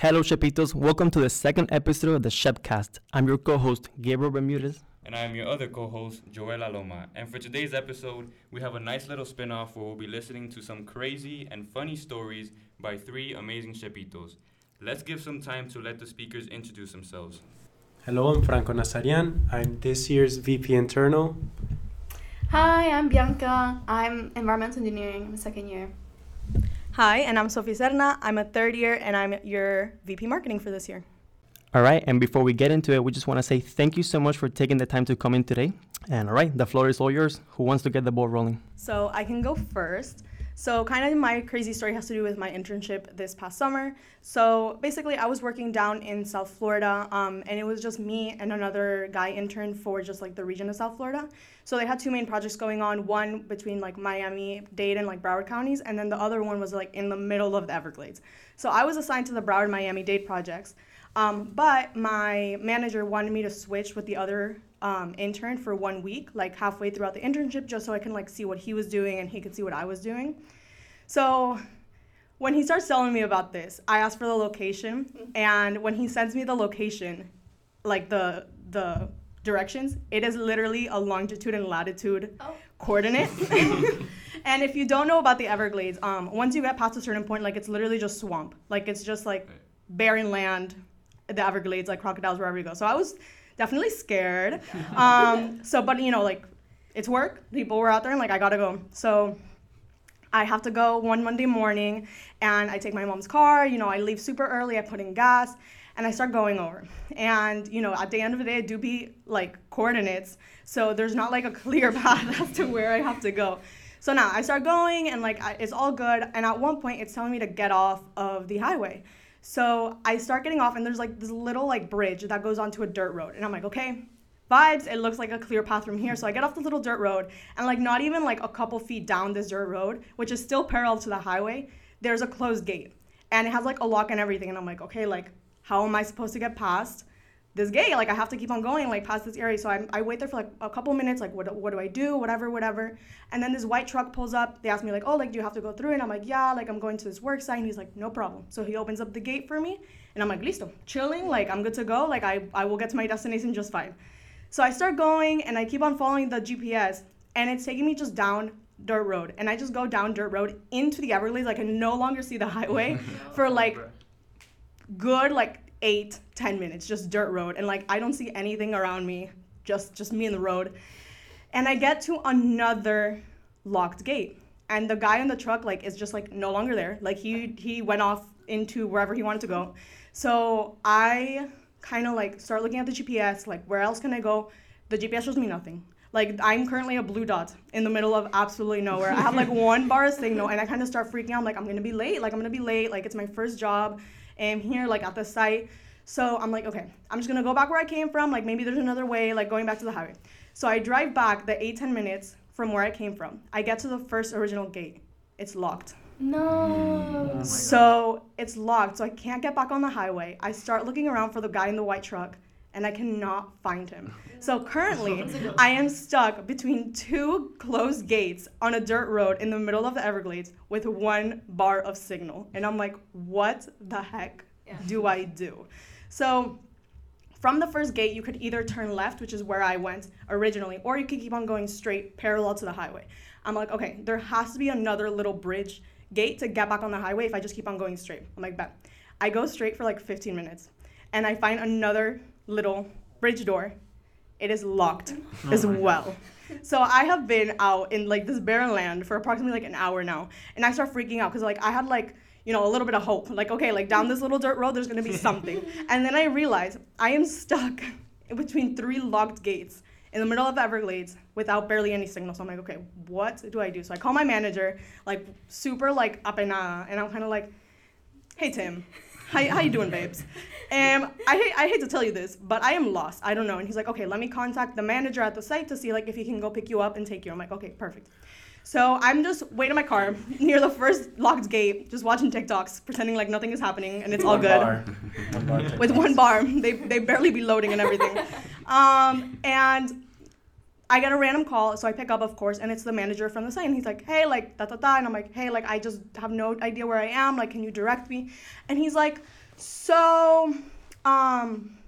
Hello, SHPEitos. Welcome to the second episode of the SHPEcast. I'm your co-host, Gabriel Bermudez. And I am your other co-host, Joel Aloma. And for today's episode, we have a nice little spin-off where we'll be listening to some crazy and funny stories by three amazing SHPEitos. Let's give some time to let the speakers introduce themselves. Hello, I'm Franco Nazarian. I'm this year's VP Internal. Hi, I'm Bianca. I'm environmental engineering. I'm a second year. Hi, and I'm Sophie Serna. I'm a third year, and I'm your VP marketing for this year. All right, and before we get into it, we just want to say thank you so much for taking the time to come in today. And all right, the floor is all yours. Who wants to get the ball rolling? So I can go first. So, kind of my crazy story has to do with my internship this past summer. So, basically, I was working down in South Florida, um, and it was just me and another guy intern for just like the region of South Florida. So, they had two main projects going on one between like Miami Dade and like Broward counties, and then the other one was like in the middle of the Everglades. So, I was assigned to the Broward Miami Dade projects. Um, but my manager wanted me to switch with the other um, intern for one week, like halfway throughout the internship, just so I can like see what he was doing and he could see what I was doing. So when he starts telling me about this, I ask for the location, and when he sends me the location, like the the directions, it is literally a longitude and latitude Oh. coordinate. and if you don't know about the Everglades, um, once you get past a certain point, like it's literally just swamp. Like it's just like barren land, the Everglades, like crocodiles wherever you go. So I was definitely scared. Um, so, but you know, like it's work. People were out there, and like I gotta go. So I have to go one Monday morning, and I take my mom's car. You know, I leave super early. I put in gas, and I start going over. And you know, at the end of the day, it do be like coordinates. So there's not like a clear path as to where I have to go. So now I start going, and like I, it's all good. And at one point, it's telling me to get off of the highway. So I start getting off, and there's like this little like bridge that goes onto a dirt road, and I'm like, okay, vibes. It looks like a clear path from here. So I get off the little dirt road, and like not even like a couple feet down this dirt road, which is still parallel to the highway, there's a closed gate, and it has like a lock and everything. And I'm like, okay, like how am I supposed to get past? this gate? Like i have to keep on going like past this area. So I, I wait there for like a couple minutes like what, what do i do? Whatever whatever. And then this white truck pulls up. They ask me like oh like do you have to go through? And i'm like yeah like i'm going to this work site. And he's like no problem. So he opens up the gate for me and i'm like listo chilling like i'm good to go. Like i, I will get to my destination just fine so i start going and i keep on following the gps and it's taking me just down dirt road. And i just go down dirt road into the everglades like i can no longer see the highway for like good like eight ten minutes just dirt road. And like i don't see anything around me just just me in the road. And i get to another locked gate. And the guy in the truck like is just like no longer there. Like he he went off into wherever he wanted to go. So i kind of like start looking at the gps like where else can i go? The gps shows me nothing. Like i'm currently a blue dot in the middle of absolutely nowhere. I have like one bar of signal and i kind of start freaking out. I'm like i'm gonna be late like i'm gonna be late like it's my first job and I'm here like at the site. So i'm like okay i'm just gonna go back where i came from like maybe there's another way like going back to the highway. So i drive back the eight ten minutes from where i came from. I get to the first original gate. It's locked No. so it's locked, so I can't get back on the highway. I start looking around for the guy in the white truck, and I cannot find him. So currently, I am stuck between two closed gates on a dirt road in the middle of the Everglades with one bar of signal. And I'm like, what the heck do I do? So from the first gate, you could either turn left, which is where I went originally, or you could keep on going straight parallel to the highway. I'm like, okay, there has to be another little bridge gate to get back on the highway if I just keep on going straight. I'm like, bet. I go straight for like 15 minutes, and I find another little bridge door. It is locked oh as well. So I have been out in like this barren land for approximately like an hour now, and I start freaking out because like I had like you know a little bit of hope, like okay, like down this little dirt road there's gonna be something, and then I realize I am stuck between three locked gates in the middle of the Everglades without barely any signal. So I'm like, okay, what do I do? So I call my manager, like super like apenada, and I'm kind of like, hey Tim, how, how you doing, babes? And I hate, I hate to tell you this, but I am lost. I don't know. And he's like, okay, let me contact the manager at the site to see like if he can go pick you up and take you. I'm like, okay, perfect. So I'm just waiting in my car near the first locked gate, just watching TikToks, pretending like nothing is happening and it's all One good bar. One bar with one bar. They they barely be loading and everything. Um, and I get a random call, so I pick up, of course, and it's the manager from the site. And he's like, "Hey, like da da da," and I'm like, "Hey, like I just have no idea where I am. Like, can you direct me?" And he's like, So, um,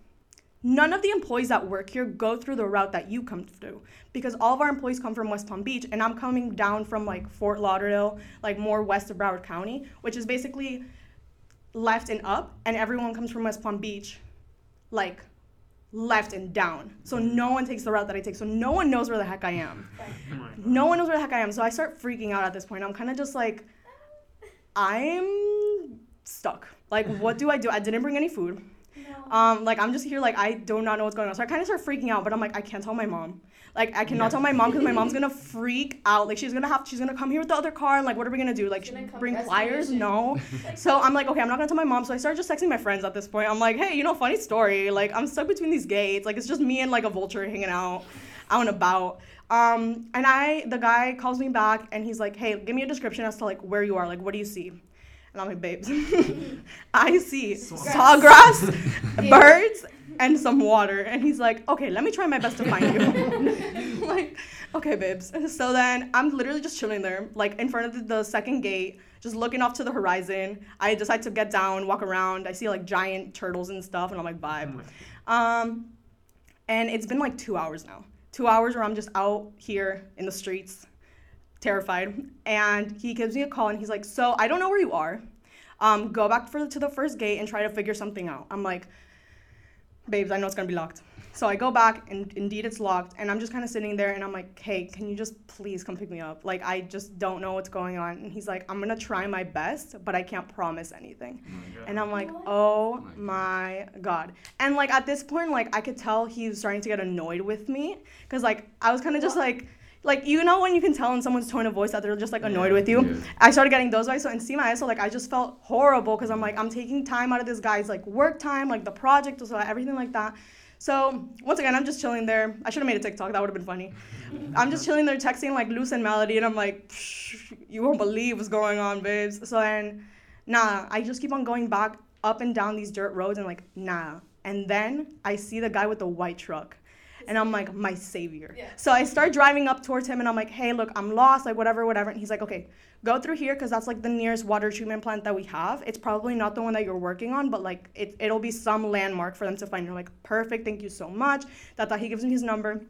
none of the employees that work here go through the route that you come through because all of our employees come from West Palm Beach, and I'm coming down from like Fort Lauderdale, like more west of Broward County, which is basically left and up, and everyone comes from West Palm Beach, like left and down. So no one takes the route that I take. So no one knows where the heck I am. No one knows where the heck I am. So I start freaking out at this point. I'm kind of just like, I'm stuck. Like, what do I do? I didn't bring any food. No. Um, like I'm just here, like I do not know what's going on. So I kind of start freaking out, but I'm like, I can't tell my mom. Like I cannot tell my mom because my mom's gonna freak out. Like she's gonna have, she's gonna come here with the other car, and like, what are we gonna do? Like, She's gonna bring rescue pliers? No. so I'm like, okay, I'm not gonna tell my mom. So I start just texting my friends at this point. I'm like, hey, you know, funny story. Like I'm stuck between these gates. Like it's just me and like a vulture hanging out, out and about. Um, and I, the guy calls me back, and he's like, hey, give me a description as to like where you are. Like, what do you see? And I'm like, babes, I see sawgrass, birds, and some water. And he's like, okay, let me try my best to find you. Like, okay, babes. So then I'm literally just chilling there, like in front of the, the second gate, just looking off to the horizon. I decide to get down, walk around. I see like giant turtles and stuff, and I'm like, vibe. Um, and it's been like two hours now. Two hours where I'm just out here in the streets, terrified. And he gives me a call and he's like, So I don't know where you are. Um, go back for, to the first gate and try to figure something out. I'm like, Babes, I know it's gonna be locked. So I go back and indeed it's locked. And I'm just kind of sitting there and I'm like, Hey, can you just please come pick me up? Like, I just don't know what's going on. And he's like, I'm gonna try my best, but I can't promise anything. And I'm like, oh my god. And like at this point, like I could tell he was starting to get annoyed with me. Cause like I was kind of just like like you know when you can tell in someone's tone of voice that they're just like annoyed with you. Yeah. I started getting those vibes. So in CMI, so like I just felt horrible because I'm like I'm taking time out of this guy's like work time, like the project, so everything like that. So once again, I'm just chilling there. I should have made a TikTok. That would have been funny. I'm just chilling there texting like Loose and Melody, and I'm like, "Psh, you won't believe what's going on, babes. So then, nah, I just keep on going back up and down these dirt roads, and like, nah. And then I see the guy with the white truck. And I'm like, my savior. Yeah. So I start driving up towards him and I'm like, hey, look, I'm lost, like whatever, whatever. And he's like, okay, go through here because that's like the nearest water treatment plant that we have. It's probably not the one that you're working on, but like it, it'll be some landmark for them to find. You're like, perfect, thank you so much. That that he gives me his number.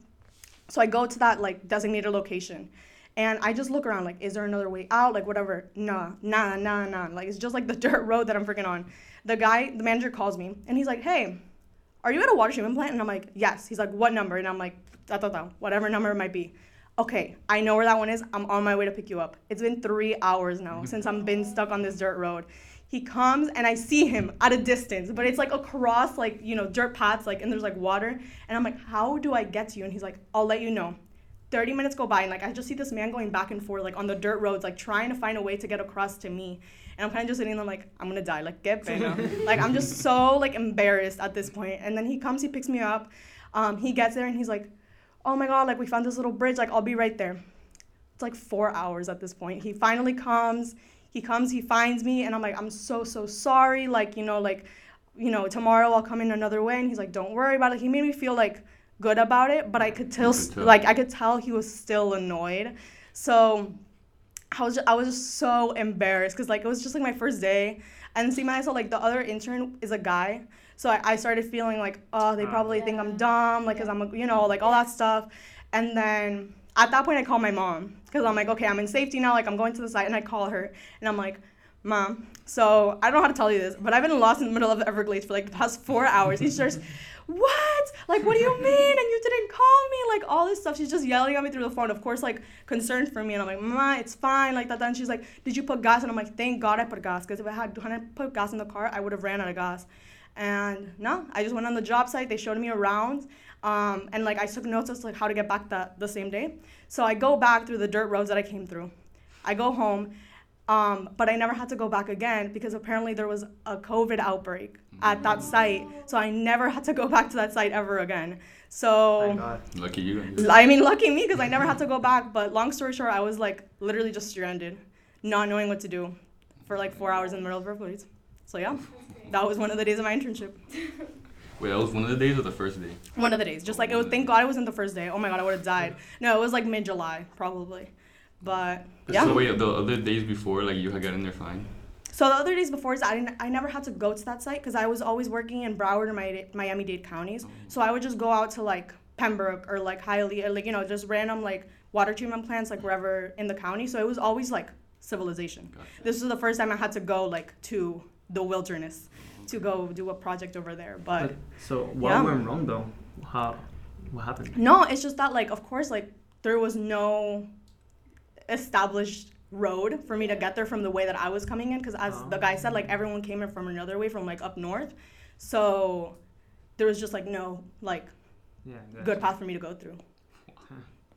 So I go to that like designated location. And I just look around, like, is there another way out? Like, whatever. Nah, nah, nah, nah. Like, it's just like the dirt road that I'm freaking on. The guy, the manager calls me, and he's like, hey, are you at a water treatment plant? And I'm like, yes. He's like, what number? And I'm like, da, da, da, whatever number it might be. Okay, I know where that one is. I'm on my way to pick you up. It's been three hours now since I've been stuck on this dirt road. He comes and I see him at a distance, but it's like across like, you know, dirt paths, like, and there's like water. And I'm like, how do I get to you? And he's like, I'll let you know. 30 minutes go by and like I just see this man going back and forth like on the dirt roads, like trying to find a way to get across to me. And I'm kind of just sitting there like, I'm gonna die, like get pena. like I'm just so like embarrassed at this point. And then he comes, he picks me up. Um, he gets there and he's like, oh my god, like we found this little bridge, like I'll be right there. It's like four hours at this point. He finally comes. He comes, he finds me, and I'm like, I'm so so sorry. Like you know, like you know, tomorrow I'll come in another way. And he's like, don't worry about it. He made me feel like good about it, but I could tell. like I could tell he was still annoyed. So I was just, I was just so embarrassed because like it was just like my first day, and see myself like the other intern is a guy. So I, I started feeling like, oh, they probably think I'm ah. dumb, like, cause I'm, a, you know, like all that stuff. And then at that point, I called my mom, cause I'm like, okay, I'm in safety now, like I'm going to the site, and I call her, and I'm like, mom. So I don't know how to tell you this, but I've been lost in the middle of the Everglades for like the past four hours. He starts, what? Like, what do you mean? And you didn't call me? Like all this stuff. She's just yelling at me through the phone. Of course, like concerned for me, and I'm like, mama, it's fine, like that. Then she's like, did you put gas? And I'm like, thank God I put gas, cause if I had put gas in the car, I would have ran out of gas. And no, I just went on the job site. They showed me around, um, and like I took notes as like how to get back that the same day. So I go back through the dirt roads that I came through. I go home, um, but I never had to go back again because apparently there was a COVID outbreak at that site. So I never had to go back to that site ever again. So Lucky you. I mean, lucky me because I never had to go back. But long story short, I was like literally just stranded, not knowing what to do, for like four hours in the middle of Everglades. So yeah, that was one of the days of my internship. Wait, that was one of the days or the first day? One of the days. Just like it was. Thank God it wasn't the first day. Oh my God, I would have died. No, it was like mid July probably. But yeah. So wait, the other days before, like you had gotten there fine. So the other days before that, I, didn't, I never had to go to that site because I was always working in Broward or Mi- Miami Dade counties. Oh. So I would just go out to like Pembroke or like Hialeah, or like you know, just random like water treatment plants like wherever in the county. So it was always like civilization. This was the first time I had to go like to the wilderness to go do a project over there. But But, so while Yeah. we were in though, how what happened? no, it's just that like of course like there was no established road for me to get there from the way that I was coming in because as the guy said like everyone came in from another way from like up north. So there was just like no like Yeah, good path for me to go through.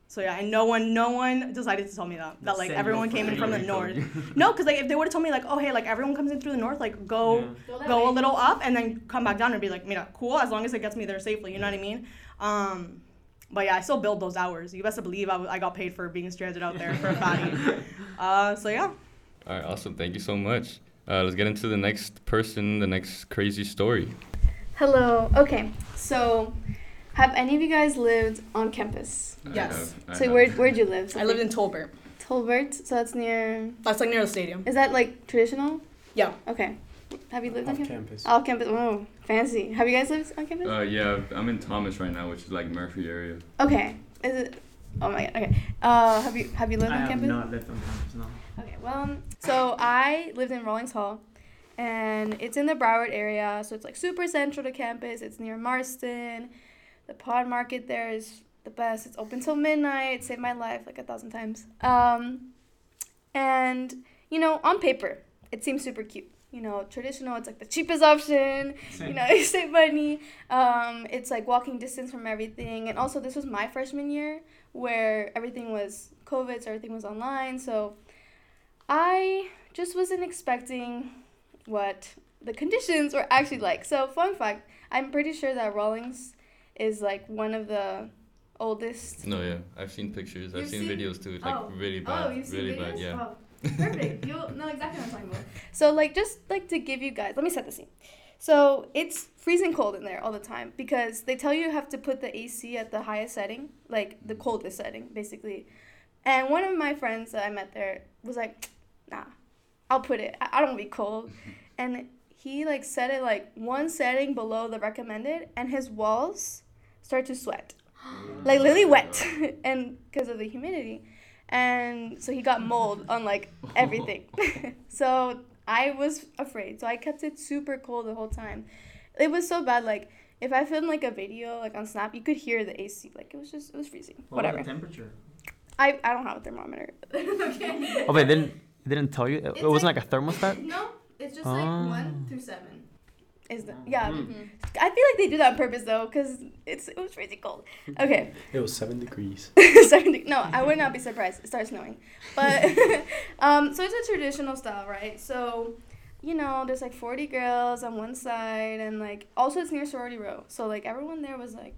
So yeah, and no one, no one decided to tell me that that like everyone came in from the north. No, because like if they would have told me like, oh hey, like everyone comes in through the north, like go go a little up and then come back down and be like, mira, cool, as long as it gets me there safely. You know what I mean? Um, but yeah, I still build those hours. You best believe I, w- I got paid for being stranded out there for a fatty. uh, so yeah. All right, awesome. Thank you so much. Uh, let's get into the next person, the next crazy story. Hello. Okay. So, have any of you guys lived on campus? Yes. So where where'd you live? I lived in Tolbert. Tolbert. So that's near. That's like near the stadium. Is that like traditional? Yeah. Okay. Have you lived on campus? campus. Off campus. Oh, fancy. Have you guys lived on campus? Uh, yeah, I'm in Thomas right now, which is like Murphree area. okay. Is it? Oh my god. Okay. Uh, have you have you lived I on campus? I have not lived on campus, no. Okay, well, um, so I lived in Rawlings Hall, and it's in the Broward area, so it's like super central to campus. It's near Marston. The pod market there is the best. It's open till midnight. Saved my life like a thousand times. Um, and you know, on paper, it seems super cute. You know, traditional. It's like the cheapest option. You know, you save money. Um, it's like walking distance from everything. And also, this was my freshman year where everything was COVID, so everything was online. So I just wasn't expecting what the conditions were actually like. So, fun fact I'm pretty sure that Rawlings is like one of the oldest. No, yeah, I've seen pictures. I've You've seen, seen- videos too. It's like Oh. really bad. Oh, you've seen really videos? bad. Yeah. Oh, perfect. You'll know exactly what I'm talking about. So, like, just like to give you guys, let me set the scene. So, it's freezing cold in there all the time because they tell you you have to put the AC at the highest setting, like the coldest setting, basically. And one of my friends that I met there was like, nah, I'll put it. I I don't want to be cold. And he, like, set it like one setting below the recommended, and his walls start to sweat. Like, literally wet. and because of the humidity and so he got mold on like everything. so I was afraid. So I kept it super cold the whole time. It was so bad. Like if I filmed like a video like on Snap, you could hear the AC. Like it was just it was freezing. Whatever. temperature? I I don't have a thermometer. okay. Oh, wait, didn't it didn't tell you? It, it wasn't like- like a thermostat. No, it's just like like one one through seven. Is the yeah? Hmm. mhm. I feel like they do that on purpose though, cause it's it was freezing cold. Okay. It was seven degrees. 70 no i would not be surprised it starts snowing but um so it's a traditional style right so you know there's like 40 girls on one side and like also it's near sorority row so like everyone there was like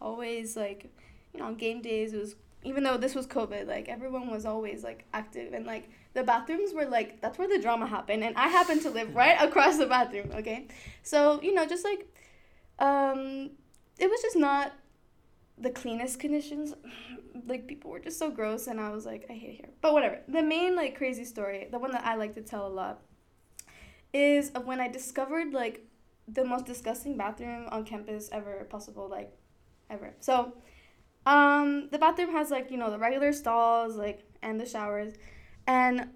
always like you know on game days it was even though this was covid like everyone was always like active and like the bathrooms were like that's where the drama happened and i happened to live right across the bathroom okay? So you know just like um it was just not the cleanest conditions. Like people were just so gross and i was like i hate it here. But whatever. The main like crazy story the one that i like to tell a lot is of when i discovered like the most disgusting bathroom on campus ever possible like ever. So um the bathroom has like you know the regular stalls like and the showers and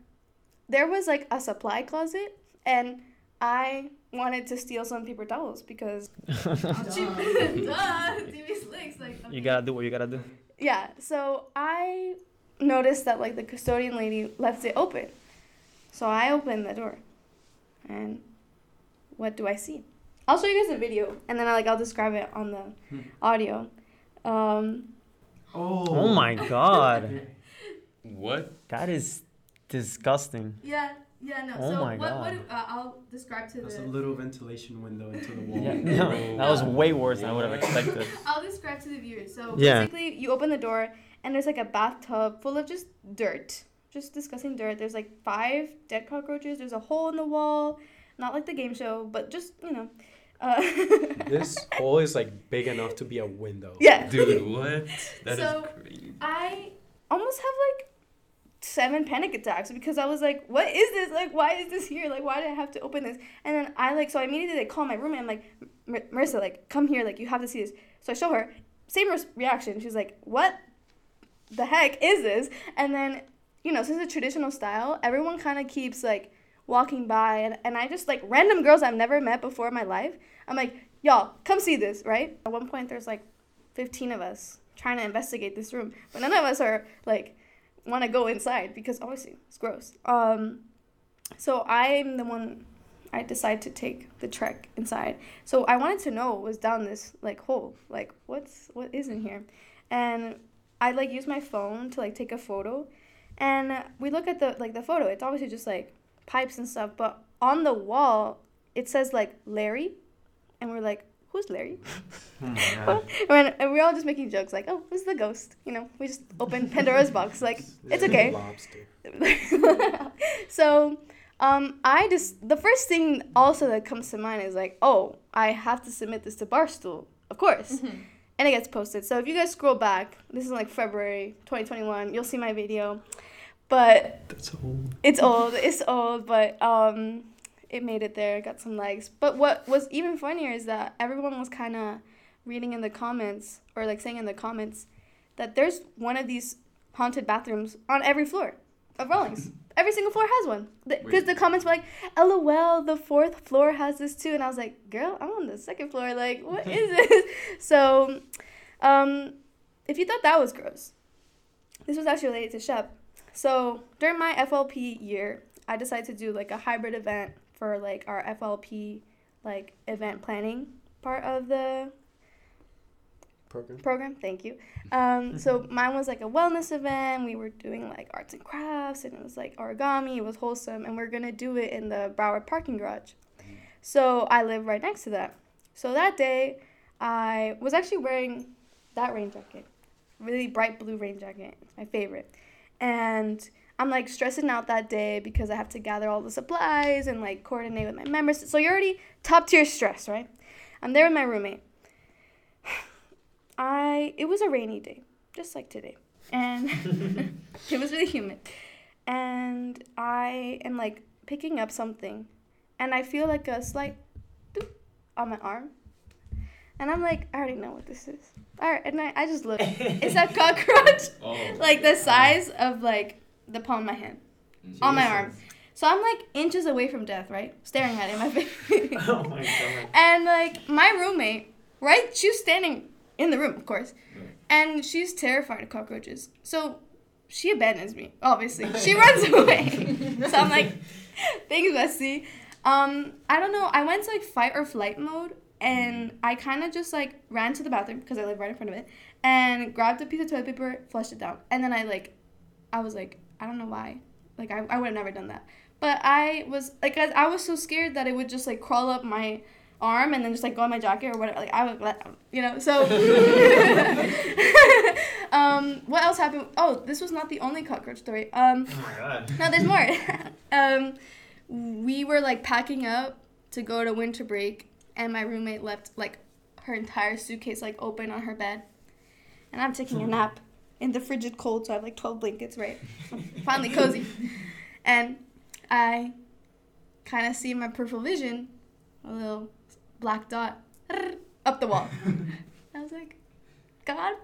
there was like a supply closet and i wanted to steal some paper towels because Duh, TV slicks, like, You gotta do what you gotta do. yeah, so I noticed that like the custodian lady left it open. So I opened the door. And what do I see? I'll show you guys a video and then I like I'll describe it on the audio. Um Oh my god, What? that is disgusting. yeah, yeah, no. Oh so my what what God. uh, I'll describe to the There's a little ventilation window into the wall. Yeah, no, that was way worse than I would have expected. I'll describe to the viewers. So Yeah. basically, you open the door and there's like a bathtub full of just dirt, just disgusting dirt. There's like five dead cockroaches. There's a hole in the wall, not like the game show, but just you know. Uh, This hole is like big enough to be a window. yeah. Dude, what? That is So- crazy. I almost have like seven panic attacks because I was like, what is this? Like, why is this here? Like, why did I have to open this? And then I like, so I immediately like call my roommate. I'm like, "Mar- Marissa, like, come here. Like, you have to see this. So I show her. Same res- reaction. She's like, what the heck is this? And then, you know, since it's a traditional style, everyone kind of keeps like walking by. And, and I just like random girls I've never met before in my life. I'm like, y'all, come see this, right? At one point, there's like 15 of us trying to investigate this room, but none of us are like, want to go inside because obviously it's gross. Um, so I'm the one. I decide to take the trek inside. So I wanted to know what was down this like hole. Like what's what is in here, and I like use my phone to like take a photo, and we look at the like the photo. It's obviously just like pipes and stuff, but on the wall it says like Larry, and we're like, who's Larry? Oh my God. and, and we're all just making jokes like, oh, it's the ghost. You know, we just opened Pandora's box. Like it's okay. So um, I just the first thing also that comes to mind is like, oh, I have to submit this to Barstool, of course, and it gets posted. So if you guys scroll back, this is like February 2021. You'll see my video, but That's old. it's old. It's old, but um, it made it there. Got some likes. But what was even funnier is that everyone was kind of reading in the comments or like saying in the comments that there's one of these haunted bathrooms on every floor of Rawlings. Every single floor has one. Because Wait. the comments were like, "LOL, the fourth floor has this too," and I was like, "Girl, I'm on the second floor. Like, what is this?" So, um, if you thought that was gross, this was actually related to SHPE. So during my FLP year, I decided to do like a hybrid event for like our FLP like event planning part of the Program. program. Thank you. Um, so mine was like a wellness event. We were doing like arts and crafts, and it was like origami. It was wholesome, and we are gonna do it in the Broward parking garage. So I live right next to that. So that day, I was actually wearing that rain jacket, really bright blue rain jacket, my favorite, and. I'm like stressing out that day because I have to gather all the supplies and like coordinate with my members. So you're already top tier stress, right? I'm there with my roommate. I it was a rainy day, just like today, and it was really humid, and I am like picking up something, and I feel like a slight doop on my arm, and I'm like, I already know what this is. All right, and I, I just look. It's a cockroach, Oh. like the size of like the palm of my hand on my arm. So I'm like inches away from death, right? Staring at it in my face. oh my god. And like my roommate, right? She was standing in the room, of course, and she's terrified of cockroaches. So she abandons me. Obviously, she runs away. so I'm like, thanks, Bessie. Um, I don't know. I went to like fight or flight mode, and I kind of just like ran to the bathroom because I live right in front of it, and grabbed a piece of toilet paper, flushed it down, and then I like, I was like, I don't know why. Like I, I would have never done that. But I was like I, I was so scared that it would just like crawl up my arm and then just like go on my jacket or whatever. Like I would let you know. So um, what else happened? Oh, this was not the only cockroach story. Um, Oh my god. no, there's more. um, we were like packing up to go to winter break, and my roommate left like her entire suitcase like open on her bed, and I'm taking a nap in the frigid cold, so I have like 12 blankets, right? Finally cozy, and I kind of see in my peripheral vision a little black dot up the wall. I was like, God,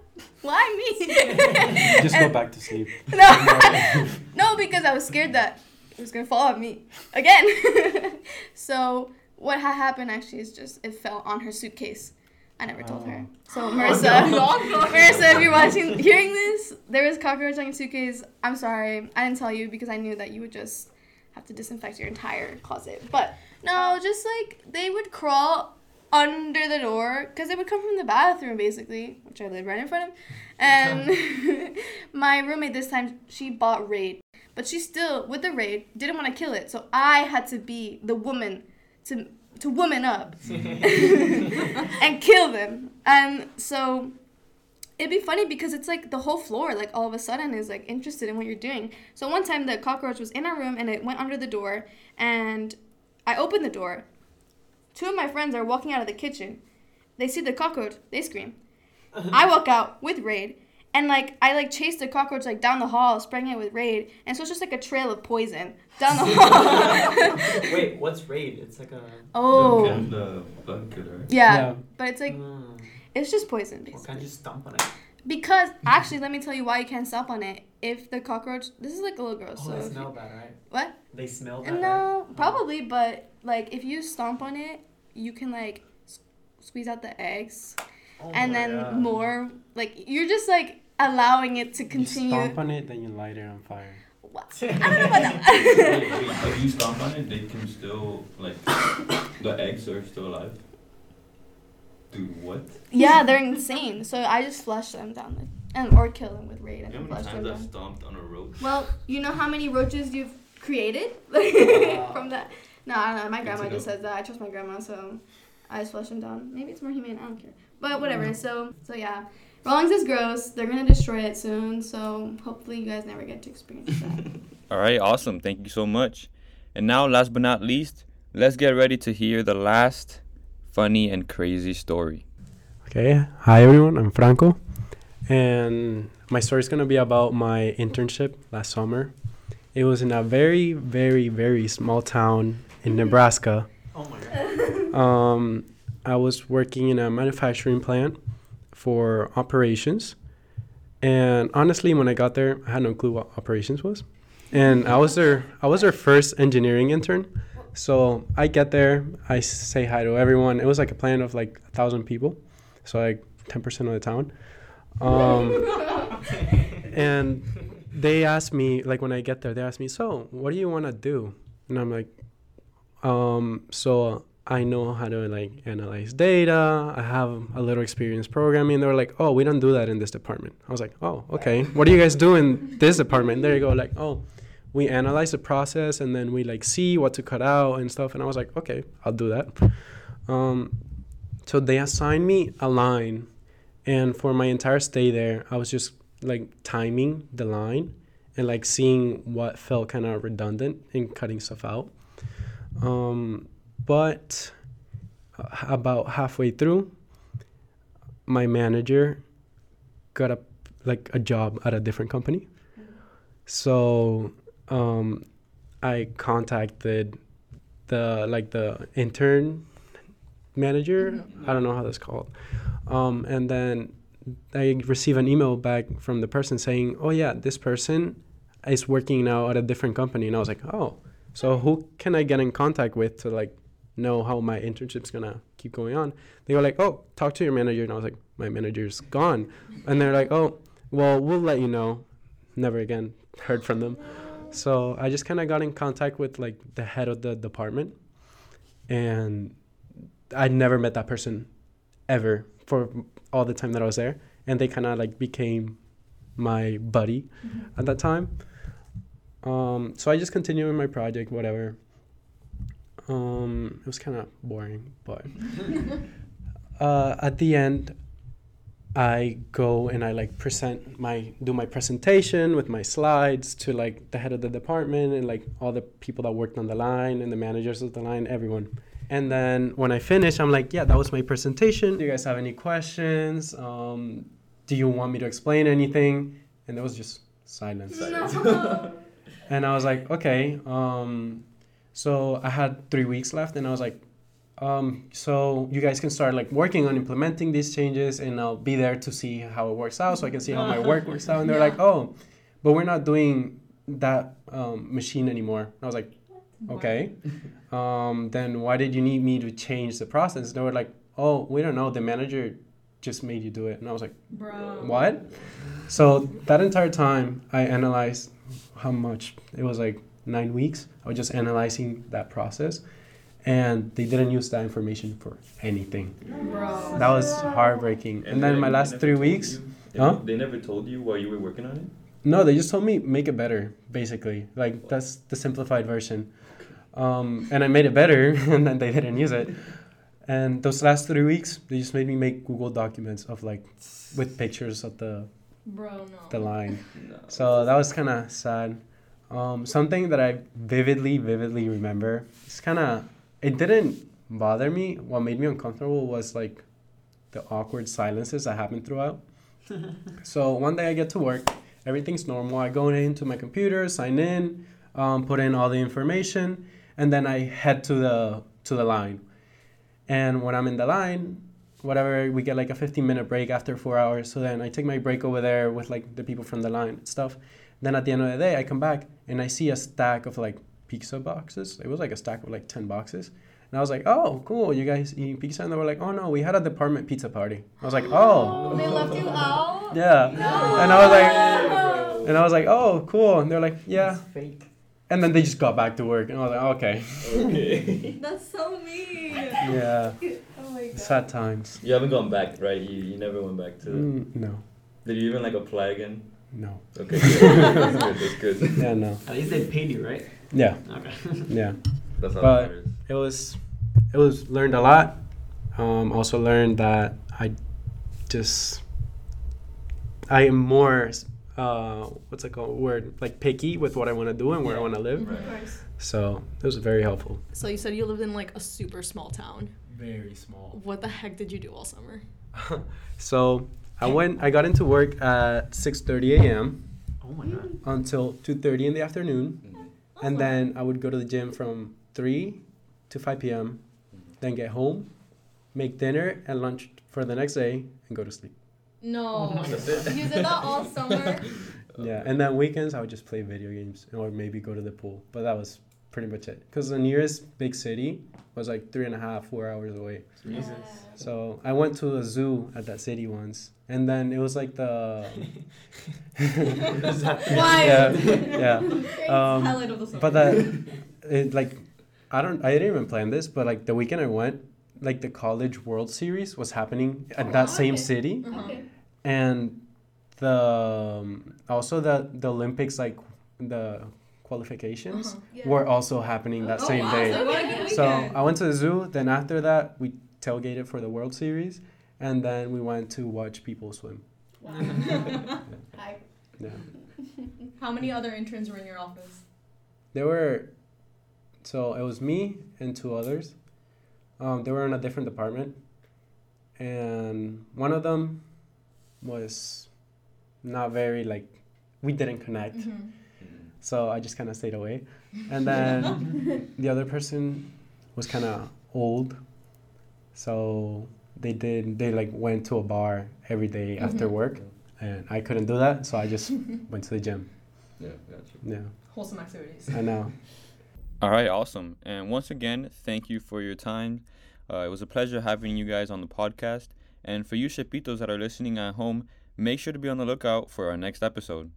why me? Just go back to sleep. no, no, because I was scared that it was gonna fall on me again. so what had happened actually is just it fell on her suitcase. I never told her. Oh. So Marissa, oh, Marissa, if you're watching, hearing this, there was cockroach on your suitcase. I'm sorry, I didn't tell you because I knew that you would just have to disinfect your entire closet. But no, just like they would crawl under the door because they would come from the bathroom basically, which I live right in front of. And my roommate this time she bought raid, but she still with the raid didn't want to kill it, so I had to be the woman to to woman up and kill them. And so it'd be funny because it's like the whole floor, like all of a sudden, is like interested in what you're doing. So one time the cockroach was in our room and it went under the door, and I opened the door. Two of my friends are walking out of the kitchen. They see the cockroach, they scream. I walk out with Raid, And like I like chased the cockroach like down the hall, spraying it with Raid, and so it's just like a trail of poison down the hall. Wait, what's raid? It's like a. oh, The bug killer. yeah, but it's like Mm. it's just poison Well, can't you stomp on it? Because actually, let me tell you why you can't stomp on it. If the cockroach, this is like a little gross. Oh, so they if you- smell bad, right? what? They smell bad. No, right? probably, but like if you stomp on it, you can like s- squeeze out the eggs, Oh and then God. more. Like you're just like allowing it to continue. You continue. stomp on it, then you light it on fire. What? I don't know about that. wait, wait, if you stomp on it, they can still, like, the eggs are still alive? Dude, what? yeah, they're insane. So I just flush them down, like, and or kill them with raid You and know how many times I've down. stomped on a roach? Well, you know how many roaches you've created from that? No, I don't know. My grandma just says that. I trust my grandma, so I just flush them down. Maybe it's more humane. I don't care. But whatever. Mm. So so yeah, Rawlings is gross. They're gonna destroy it soon. So hopefully you guys never get to experience that. All right, awesome. Thank you so much. And now, last but not least, let's get ready to hear the last funny and crazy story. Okay, hi everyone, I'm Franco, and my story is gonna be about my internship last summer. It was in a very, very, very small town in Nebraska. Oh my god. Um, I was working in a manufacturing plant for operations, and honestly, when I got there, I had no clue what operations was, and I was their I was their first engineering intern. So I get there, I say hi to everyone. It was like a plant of like a thousand people, so like ten percent of the town. Um, and they asked me like when I get there, they asked me, "So, what do you want to do?" And I'm like, um, "So I know how to like analyze data. I have a little experience programming." They were like, "Oh, we don't do that in this department." I was like, "Oh, okay. What do you guys do in this department?" There you go. Like, "Oh, we analyze the process and then we like see what to cut out and stuff." And I was like, "Okay, I'll do that." Um, so they assigned me a line, and for my entire stay there, I was just like timing the line and like seeing what felt kind of redundant and cutting stuff out. Um, but uh, about halfway through, my manager got a like a job at a different company. So um, I contacted the like the intern manager. I don't know how that's called. Um, and then I receive an email back from the person saying, "Oh yeah, this person is working now at a different company." And I was like, "Oh, so who can I get in contact with to like know how my internship's gonna keep going on?" They were like, "Oh, talk to your manager." And I was like, "My manager's gone," and they're like, "Oh, well, we'll let you know." Never again heard from them. So I just kind of got in contact with like the head of the department, and I never met that person ever for all the time that I was there, and they kind of like became my buddy at that time. Um, so I just continued with my project, whatever. Um, it was kind of boring, but uh, at the end, I go and I like present my do my presentation with my slides to like the head of the department and like all the people that worked on the line and the managers of the line, everyone. And then when I finish, I'm like, yeah, that was my presentation. Do you guys have any questions? Um, do you want me to explain anything? And there was just silence. and I was like, okay. Um, so I had three weeks left, and I was like, um, so you guys can start like working on implementing these changes, and I'll be there to see how it works out, so I can see how my work works out. And they're like, oh, but we're not doing that um, machine anymore. And I was like, okay. Um, then why did you need me to change the process? They were like, oh, we don't know. The manager just made you do it. And I was like, Bro. what? So that entire time, I analyzed how much it was like nine weeks. I was just analyzing that process, and they didn't use that information for anything. Bro. That was heartbreaking. And then my last three weeks, They, Huh? they never told you while you were working on it? no, they just told me make it better. Basically, like that's the simplified version. Um, and I made it better, and then they didn't use it. And those last three weeks, they just made me make Google documents of like with pictures of the Bro, no. the line. No. So that was kind of sad. Um, something that I vividly, vividly remember. It's kind of. It didn't bother me. What made me uncomfortable was like the awkward silences that happened throughout. so one day I get to work, everything's normal. I go into my computer, sign in, um, put in all the information, and then I head to the to the line. And when I'm in the line, whatever, we get like a 15 minute break after four hours. So then I take my break over there with like the people from the line and stuff. Then at the end of the day, I come back and I see a stack of like pizza boxes. It was like a stack of like 10 boxes. And I was like, oh, cool, you guys eating pizza? And they were like, oh no, we had a department pizza party. I was like, oh, They left you out. yeah. And I was like, and I was like, oh, cool. And they're like, yeah. It's fake. And then they just got back to work. And I was like, okay. Okay. That's so mean. Yeah. Oh my god. Sad times. you haven't gone back, right? You, you never went back to. Mm, no. Did you even like apply again? No. Okay, good. that's good. That's good. Yeah, no. At least they paid you, right? Yeah. Okay. Yeah. That's how But- it it was it was learned a lot um, also learned that i just i am more uh, what's it called word like picky with what i want to do and where i want to live Right. Of so it was very helpful So you said you lived in like a super small town. very small What the heck did you do all summer? so i went i got into work at 6.30 a.m Oh my god. until 2.30 in the afternoon Mhm. and then i would go to the gym from 3 to 5 p.m then get home make dinner and lunch for the next day and go to sleep No. That's it. You did that all summer. Yeah, and then weekends I would just play video games or maybe go to the pool. But that was pretty much it. Because the nearest big city was like three and a half, four hours away. Jesus. So I went to a zoo at that city once, and then it was like the Why? yeah yeah. Um, Highlight of the summer. but that it like I don't I didn't even plan this, but like the weekend I went, like the college World Series was happening at that same city. Uh-huh. Okay. and the um, also the the Olympics like the qualifications Uh-huh. Yeah. were also happening that Oh, same wow, day. so what a good So. I went to the zoo. Then after that, we tailgated for the World Series, and then we went to watch people swim. Wow. Hi. Yeah, How many other interns were in your office? there were. So it was me and two others. Um, they were in a different department, and one of them was not very like we didn't connect. Mm-hmm. So I just kind of stayed away. And then the other person was kind of old. So they did, they like went to a bar every day after Mhm. work. And I couldn't do that. So I just went to the gym. Yeah, gotcha. Yeah, Wholesome activities. I know. All right, awesome. And once again, thank you for your time. Uh, it was a pleasure having you guys on the podcast. And for you SHPEitos that are listening at home, make sure to be on the lookout for our next episode.